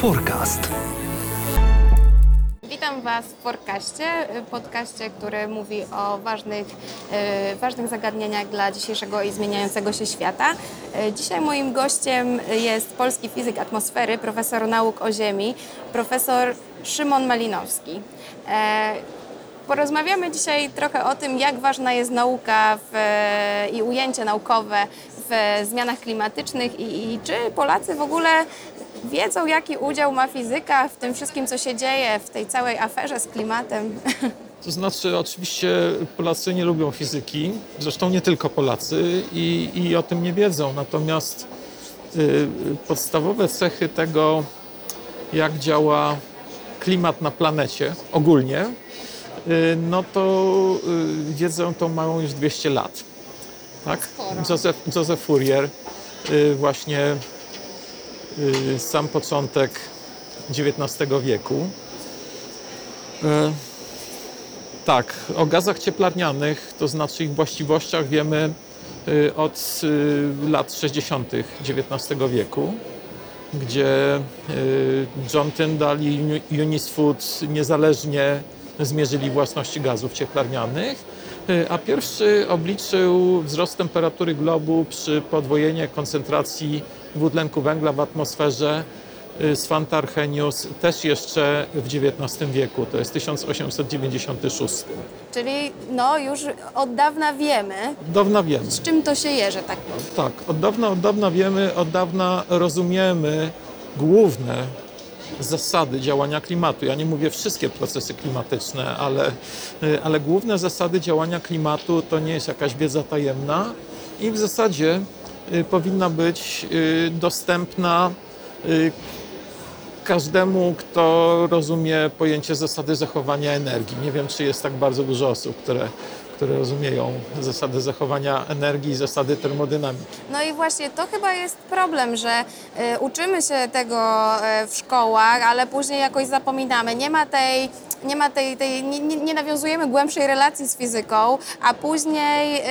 Forecast. Witam Was w Forecaście, podcaście, który mówi o ważnych, e, ważnych zagadnieniach dla dzisiejszego i zmieniającego się świata. E, Dzisiaj moim gościem jest polski fizyk atmosfery, profesor nauk o Ziemi, profesor Szymon Malinowski. E, Porozmawiamy dzisiaj trochę o tym, jak ważna jest nauka w, i ujęcie naukowe w zmianach klimatycznych i, i czy Polacy w ogóle wiedzą, jaki udział ma fizyka w tym wszystkim, co się dzieje, w tej całej aferze z klimatem. To znaczy, oczywiście Polacy nie lubią fizyki, zresztą nie tylko Polacy i, i o tym nie wiedzą. Natomiast y, podstawowe cechy tego, jak działa klimat na planecie ogólnie, y, no to y, wiedzą tą mają już 200 lat. Tak? Joseph, Joseph Fourier, y, właśnie sam początek XIX wieku. Y, tak, o gazach cieplarnianych, to znaczy ich właściwościach wiemy y, od y, lat 60. XIX wieku, gdzie y, John Tyndall i Uni- Eunice Foot niezależnie zmierzyli własności gazów cieplarnianych, y, a pierwszy obliczył wzrost temperatury globu przy podwojeniu koncentracji dwutlenku węgla w atmosferze y, Svante Arrhenius też jeszcze w XIX wieku, to jest 1896. Czyli no już od dawna wiemy, Od dawna wiemy. z czym to się je, że tak powiem. Tak, od dawna, od dawna wiemy, od dawna rozumiemy główne zasady działania klimatu. Ja nie mówię wszystkie procesy klimatyczne, ale, y, ale główne zasady działania klimatu to nie jest jakaś wiedza tajemna i w zasadzie y, powinna być y, dostępna y, każdemu, kto rozumie pojęcie zasady zachowania energii. Nie wiem, czy jest tak bardzo dużo osób, które, które rozumieją zasady zachowania energii zasady termodynamiki. No i właśnie to chyba jest problem, że e, uczymy się tego e, w szkołach, ale później jakoś zapominamy. Nie ma tej, nie, ma tej, tej nie, nie, nawiązujemy głębszej relacji z fizyką, a później e,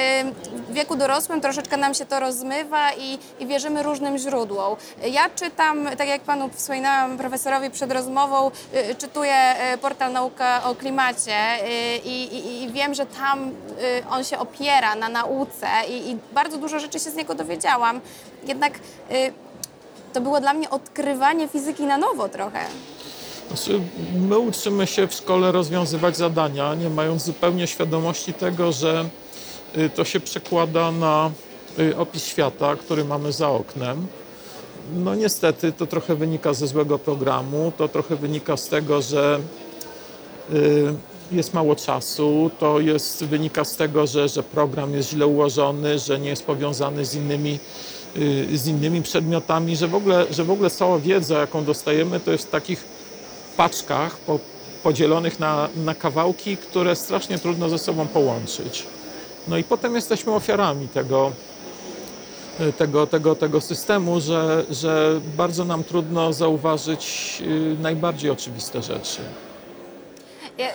w wieku dorosłym troszeczkę nam się to rozmywa i, i wierzymy różnym źródłom. Ja czytam, tak jak panu wspominałam profesorowi przed rozmową, e, czytuję portal Nauka o klimacie i, i, i wiem, że tam on się opiera na nauce i, i bardzo dużo rzeczy się z niego dowiedziałam. Jednak y, to było dla mnie odkrywanie fizyki na nowo trochę. Znaczy, my uczymy się w szkole rozwiązywać zadania, nie mając zupełnie świadomości tego, że y, to się przekłada na y, opis świata, który mamy za oknem. No niestety to trochę wynika ze złego programu, to trochę wynika z tego, że y, jest mało czasu, to jest, wynika z tego, że, że program jest źle ułożony, że nie jest powiązany z innymi, y, z innymi przedmiotami, że w, ogóle, że w ogóle cała wiedza, jaką dostajemy, to jest w takich paczkach po, podzielonych na, na kawałki, które strasznie trudno ze sobą połączyć. No i potem jesteśmy ofiarami tego, y, tego, tego, tego systemu, że, że bardzo nam trudno zauważyć y, najbardziej oczywiste rzeczy. Ja y,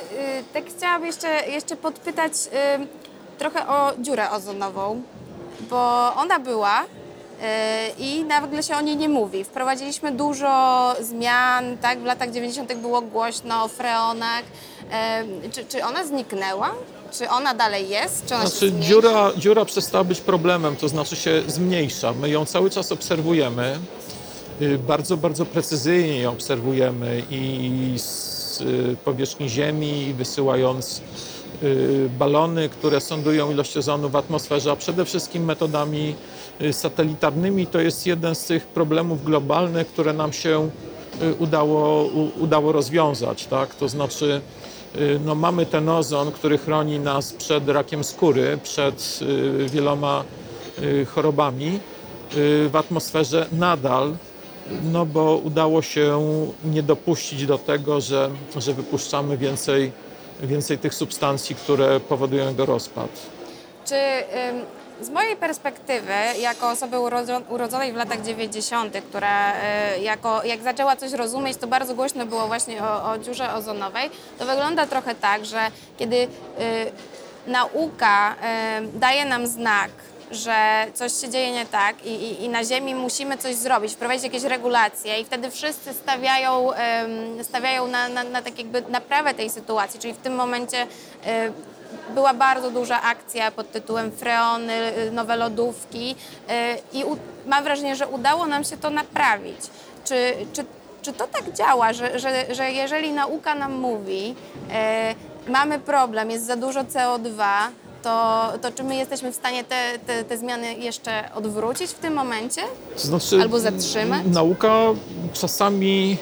tak chciałam jeszcze, jeszcze podpytać y, trochę o dziurę ozonową, bo ona była y, i nagle się o niej nie mówi. Wprowadziliśmy dużo zmian, tak? W latach 90. było głośno o freonach. Y, czy, czy ona zniknęła? Czy ona dalej jest? Czy ona się Znaczy, zmniejsza? dziura, dziura przestała być problemem, to znaczy się zmniejsza. My ją cały czas obserwujemy. Y, Bardzo, bardzo precyzyjnie ją obserwujemy i z y, powierzchni Ziemi, i wysyłając y, balony, które sondują ilość ozonu w atmosferze, a przede wszystkim metodami y, satelitarnymi. To jest jeden z tych problemów globalnych, które nam się udało, udało rozwiązać. Tak? To znaczy, no, mamy ten ozon, który chroni nas przed rakiem skóry, przed wieloma chorobami w atmosferze nadal, no bo udało się nie dopuścić do tego, że, że wypuszczamy więcej, więcej tych substancji, które powodują jego rozpad. Czy z mojej perspektywy, jako osoby urodzo- urodzonej w latach 90., która y, jako, jak zaczęła coś rozumieć, to bardzo głośno było właśnie o, o dziurze ozonowej, to wygląda trochę tak, że kiedy y, nauka daje nam znak, że coś się dzieje nie tak i, i, i na Ziemi musimy coś zrobić, wprowadzić jakieś regulacje i wtedy wszyscy stawiają, stawiają na, na, na tak jakby naprawę tej sytuacji, czyli w tym momencie e, była bardzo duża akcja pod tytułem Freony, y, nowe lodówki y, i u, mam wrażenie, że udało nam się to naprawić. Czy, czy, czy to tak działa, że, że, że jeżeli nauka nam mówi, y, mamy problem, jest za dużo CO2, to, to czy my jesteśmy w stanie te, te, te zmiany jeszcze odwrócić w tym momencie? To znaczy, Albo zatrzymać? Nauka czasami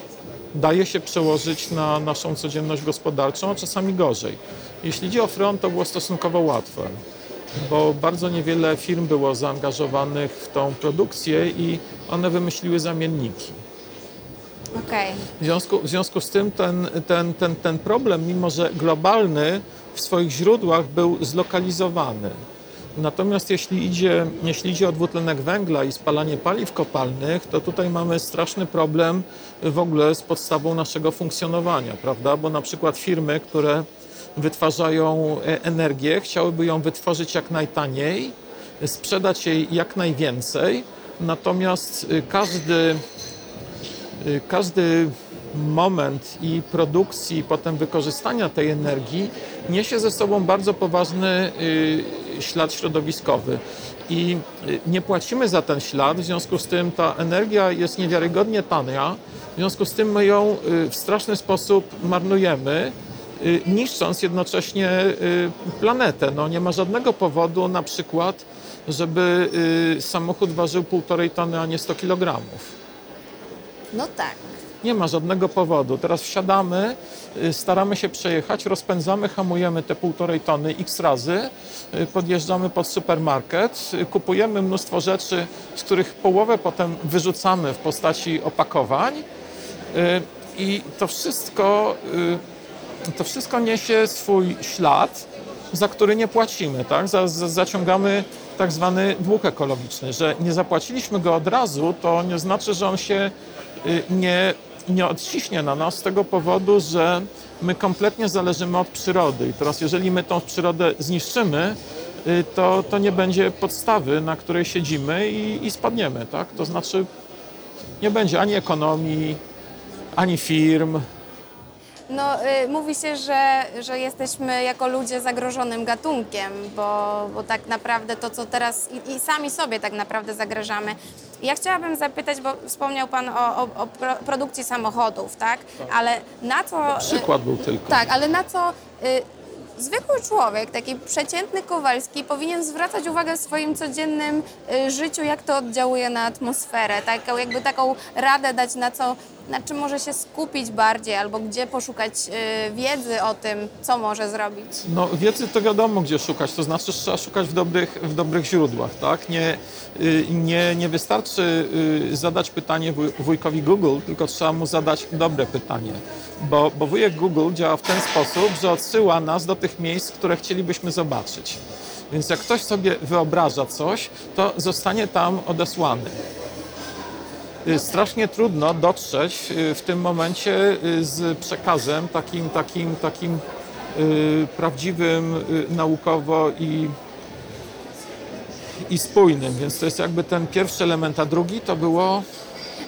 daje się przełożyć na naszą codzienność gospodarczą, a czasami gorzej. Jeśli chodzi o front, to było stosunkowo łatwe, bo bardzo niewiele firm było zaangażowanych w tą produkcję i one wymyśliły zamienniki. Okej. W związku, w związku z tym ten, ten, ten, ten problem, mimo że globalny, w swoich źródłach był zlokalizowany. Natomiast jeśli idzie, jeśli idzie o dwutlenek węgla i spalanie paliw kopalnych, to tutaj mamy straszny problem w ogóle z podstawą naszego funkcjonowania, prawda? Bo na przykład firmy, które wytwarzają e, energię, chciałyby ją wytworzyć jak najtaniej, sprzedać jej jak najwięcej, natomiast y, każdy Y, każdy moment i produkcji, i potem wykorzystania tej energii niesie ze sobą bardzo poważny y, ślad środowiskowy. I y, nie płacimy za ten ślad, w związku z tym ta energia jest niewiarygodnie tania, w związku z tym my ją y, w straszny sposób marnujemy, niszcząc jednocześnie planetę. No, nie ma żadnego powodu na przykład, żeby samochód ważył półtorej tony, a nie 100 kilogramów. No tak. Nie ma żadnego powodu. Teraz wsiadamy, y, staramy się przejechać, rozpędzamy, hamujemy te półtorej tony x razy, y, podjeżdżamy pod supermarket, y, kupujemy mnóstwo rzeczy, z których połowę potem wyrzucamy w postaci opakowań i to wszystko, to wszystko niesie swój ślad, za który nie płacimy, tak? Za, za, zaciągamy tak zwany dług ekologiczny, że nie zapłaciliśmy go od razu, to nie znaczy, że on się nie, nie odciśnie na nas z tego powodu, że my kompletnie zależymy od przyrody. I teraz, jeżeli my tą przyrodę zniszczymy, y, to, to nie będzie podstawy, na której siedzimy i, i spadniemy, tak? To znaczy, nie będzie ani ekonomii, ani firm, No, y, mówi się, że, że jesteśmy jako ludzie zagrożonym gatunkiem, bo, bo tak naprawdę to, co teraz i, i sami sobie tak naprawdę zagrażamy. Ja chciałabym zapytać, bo wspomniał Pan o, o, o pro, produkcji samochodów, tak? Ale na co... przykład był tylko. Tak, ale na co y, zwykły człowiek, taki przeciętny Kowalski, powinien zwracać uwagę w swoim codziennym y, życiu, jak to oddziałuje na atmosferę, taką, jakby taką radę dać, na co, na czym może się skupić bardziej, albo gdzie poszukać y, wiedzy o tym, co może zrobić. No, wiedzy to wiadomo, gdzie szukać, to znaczy trzeba szukać w dobrych, w dobrych źródłach, tak? Nie, y, nie, nie wystarczy y, zadać pytanie wuj- wujkowi Google, tylko trzeba mu zadać dobre pytanie, bo, bo wujek Google działa w ten sposób, że odsyła nas do tych miejsc, które chcielibyśmy zobaczyć. Więc jak ktoś sobie wyobraża coś, to zostanie tam odesłany. Y, Strasznie trudno dotrzeć y, w tym momencie y, z przekazem takim, takim, takim prawdziwym naukowo i, i spójnym. Więc to jest jakby ten pierwszy element, a drugi to było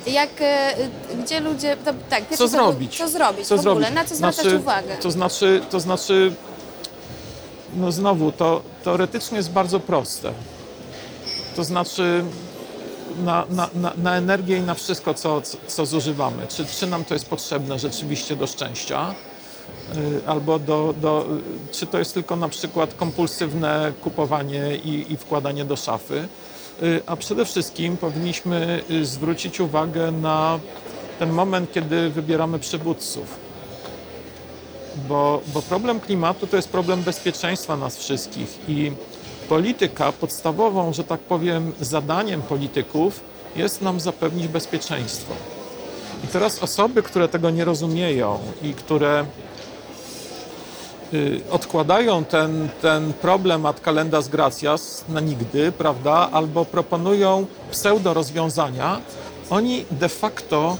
Jak, gdzie ludzie, to, tak, co to zrobić. Co zrobić Co w ogóle, zrobić? na co zwracać Znaczy- uwagę? To znaczy, to znaczy, no znowu, to teoretycznie jest bardzo proste. To znaczy na, na, na, na energię i na wszystko, co, co, zużywamy. Czy, czy nam to jest potrzebne rzeczywiście do szczęścia? Y, Albo do, do, czy to jest tylko na przykład kompulsywne kupowanie i, i wkładanie do szafy? Y, A przede wszystkim powinniśmy y, zwrócić uwagę na ten moment, kiedy wybieramy przywódców bo, bo problem klimatu to jest problem bezpieczeństwa nas wszystkich i polityka podstawową, że tak powiem, zadaniem polityków jest nam zapewnić bezpieczeństwo. I teraz osoby, które tego nie rozumieją i które y, odkładają ten, ten problem ad calendas gracias na nigdy, prawda, albo proponują pseudo rozwiązania, oni de facto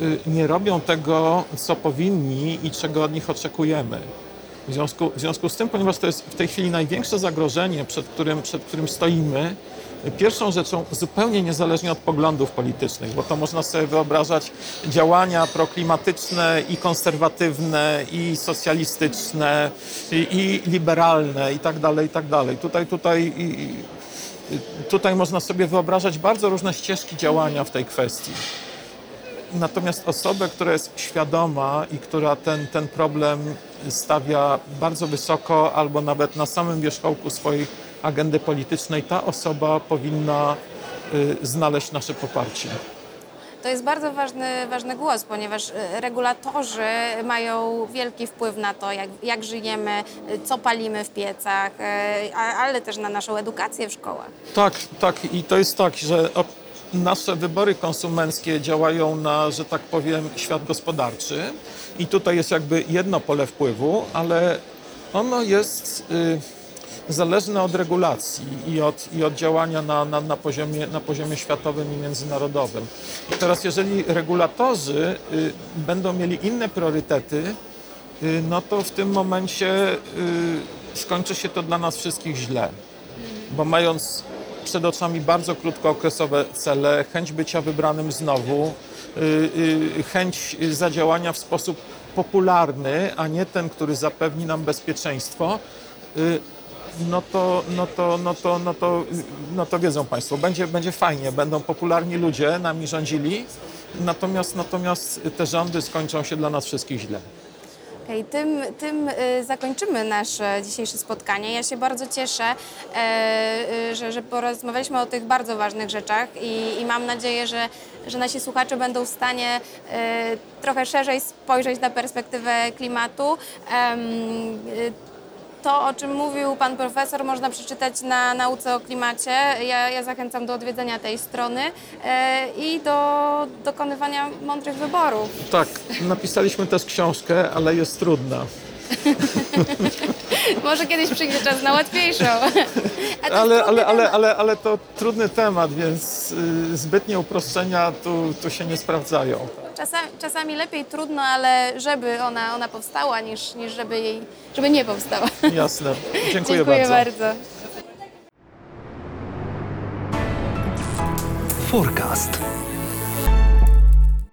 y, nie robią tego, co powinni i czego od nich oczekujemy. W związku, w związku z tym, ponieważ to jest w tej chwili największe zagrożenie, przed którym, przed którym stoimy, Pierwszą rzeczą, zupełnie niezależnie od poglądów politycznych, bo to można sobie wyobrażać działania proklimatyczne i konserwatywne, i socjalistyczne, i, i liberalne, i tak dalej, i tak dalej. Tutaj, tutaj, i, tutaj można sobie wyobrażać bardzo różne ścieżki działania w tej kwestii. Natomiast osobę, która jest świadoma i która ten, ten problem stawia bardzo wysoko albo nawet na samym wierzchołku swojej agendy politycznej, ta osoba powinna y, znaleźć nasze poparcie. To jest bardzo ważny, ważny głos, ponieważ e, regulatorzy mają wielki wpływ na to, jak, jak żyjemy, e, co palimy w piecach, ale też na naszą edukację w szkołach. Tak, tak i to jest tak, że nasze wybory konsumenckie działają na, że tak powiem, świat gospodarczy i tutaj jest jakby jedno pole wpływu, ale ono jest y, zależne od regulacji i od, i od działania na, na, na, poziomie, na poziomie światowym i międzynarodowym. I teraz jeżeli regulatorzy y, będą mieli inne priorytety, y, no to w tym momencie y, skończy się to dla nas wszystkich źle bo mając przed oczami bardzo krótkookresowe cele, chęć bycia wybranym znowu, y, y, chęć zadziałania w sposób popularny, a nie ten, który zapewni nam bezpieczeństwo, y, no to, no to, no to, no to, no to wiedzą Państwo, będzie, będzie fajnie, będą popularni ludzie nami rządzili, natomiast, natomiast te rządy skończą się dla nas wszystkich źle. Okej, tym, tym y, zakończymy nasze dzisiejsze spotkanie. Ja się bardzo cieszę, e, y, że, że porozmawialiśmy o tych bardzo ważnych rzeczach i, i mam nadzieję, że, że nasi słuchacze będą w stanie e, trochę szerzej spojrzeć na perspektywę klimatu. To, o czym mówił pan profesor, można przeczytać na nauce o klimacie. Ja, ja zachęcam do odwiedzenia tej strony e, i do dokonywania mądrych wyborów. Tak, napisaliśmy też książkę, ale jest trudna. Może kiedyś przyjdzie czas na łatwiejszą. Ale, ale, ale, ale, ale to trudny temat, więc y, zbytnie uproszczenia tu, tu się nie sprawdzają. Czasami, czasami lepiej trudno, ale żeby ona, ona powstała, niż, niż żeby jej żeby nie powstała. Jasne. Dziękuję, Dziękuję bardzo. bardzo. Forecast.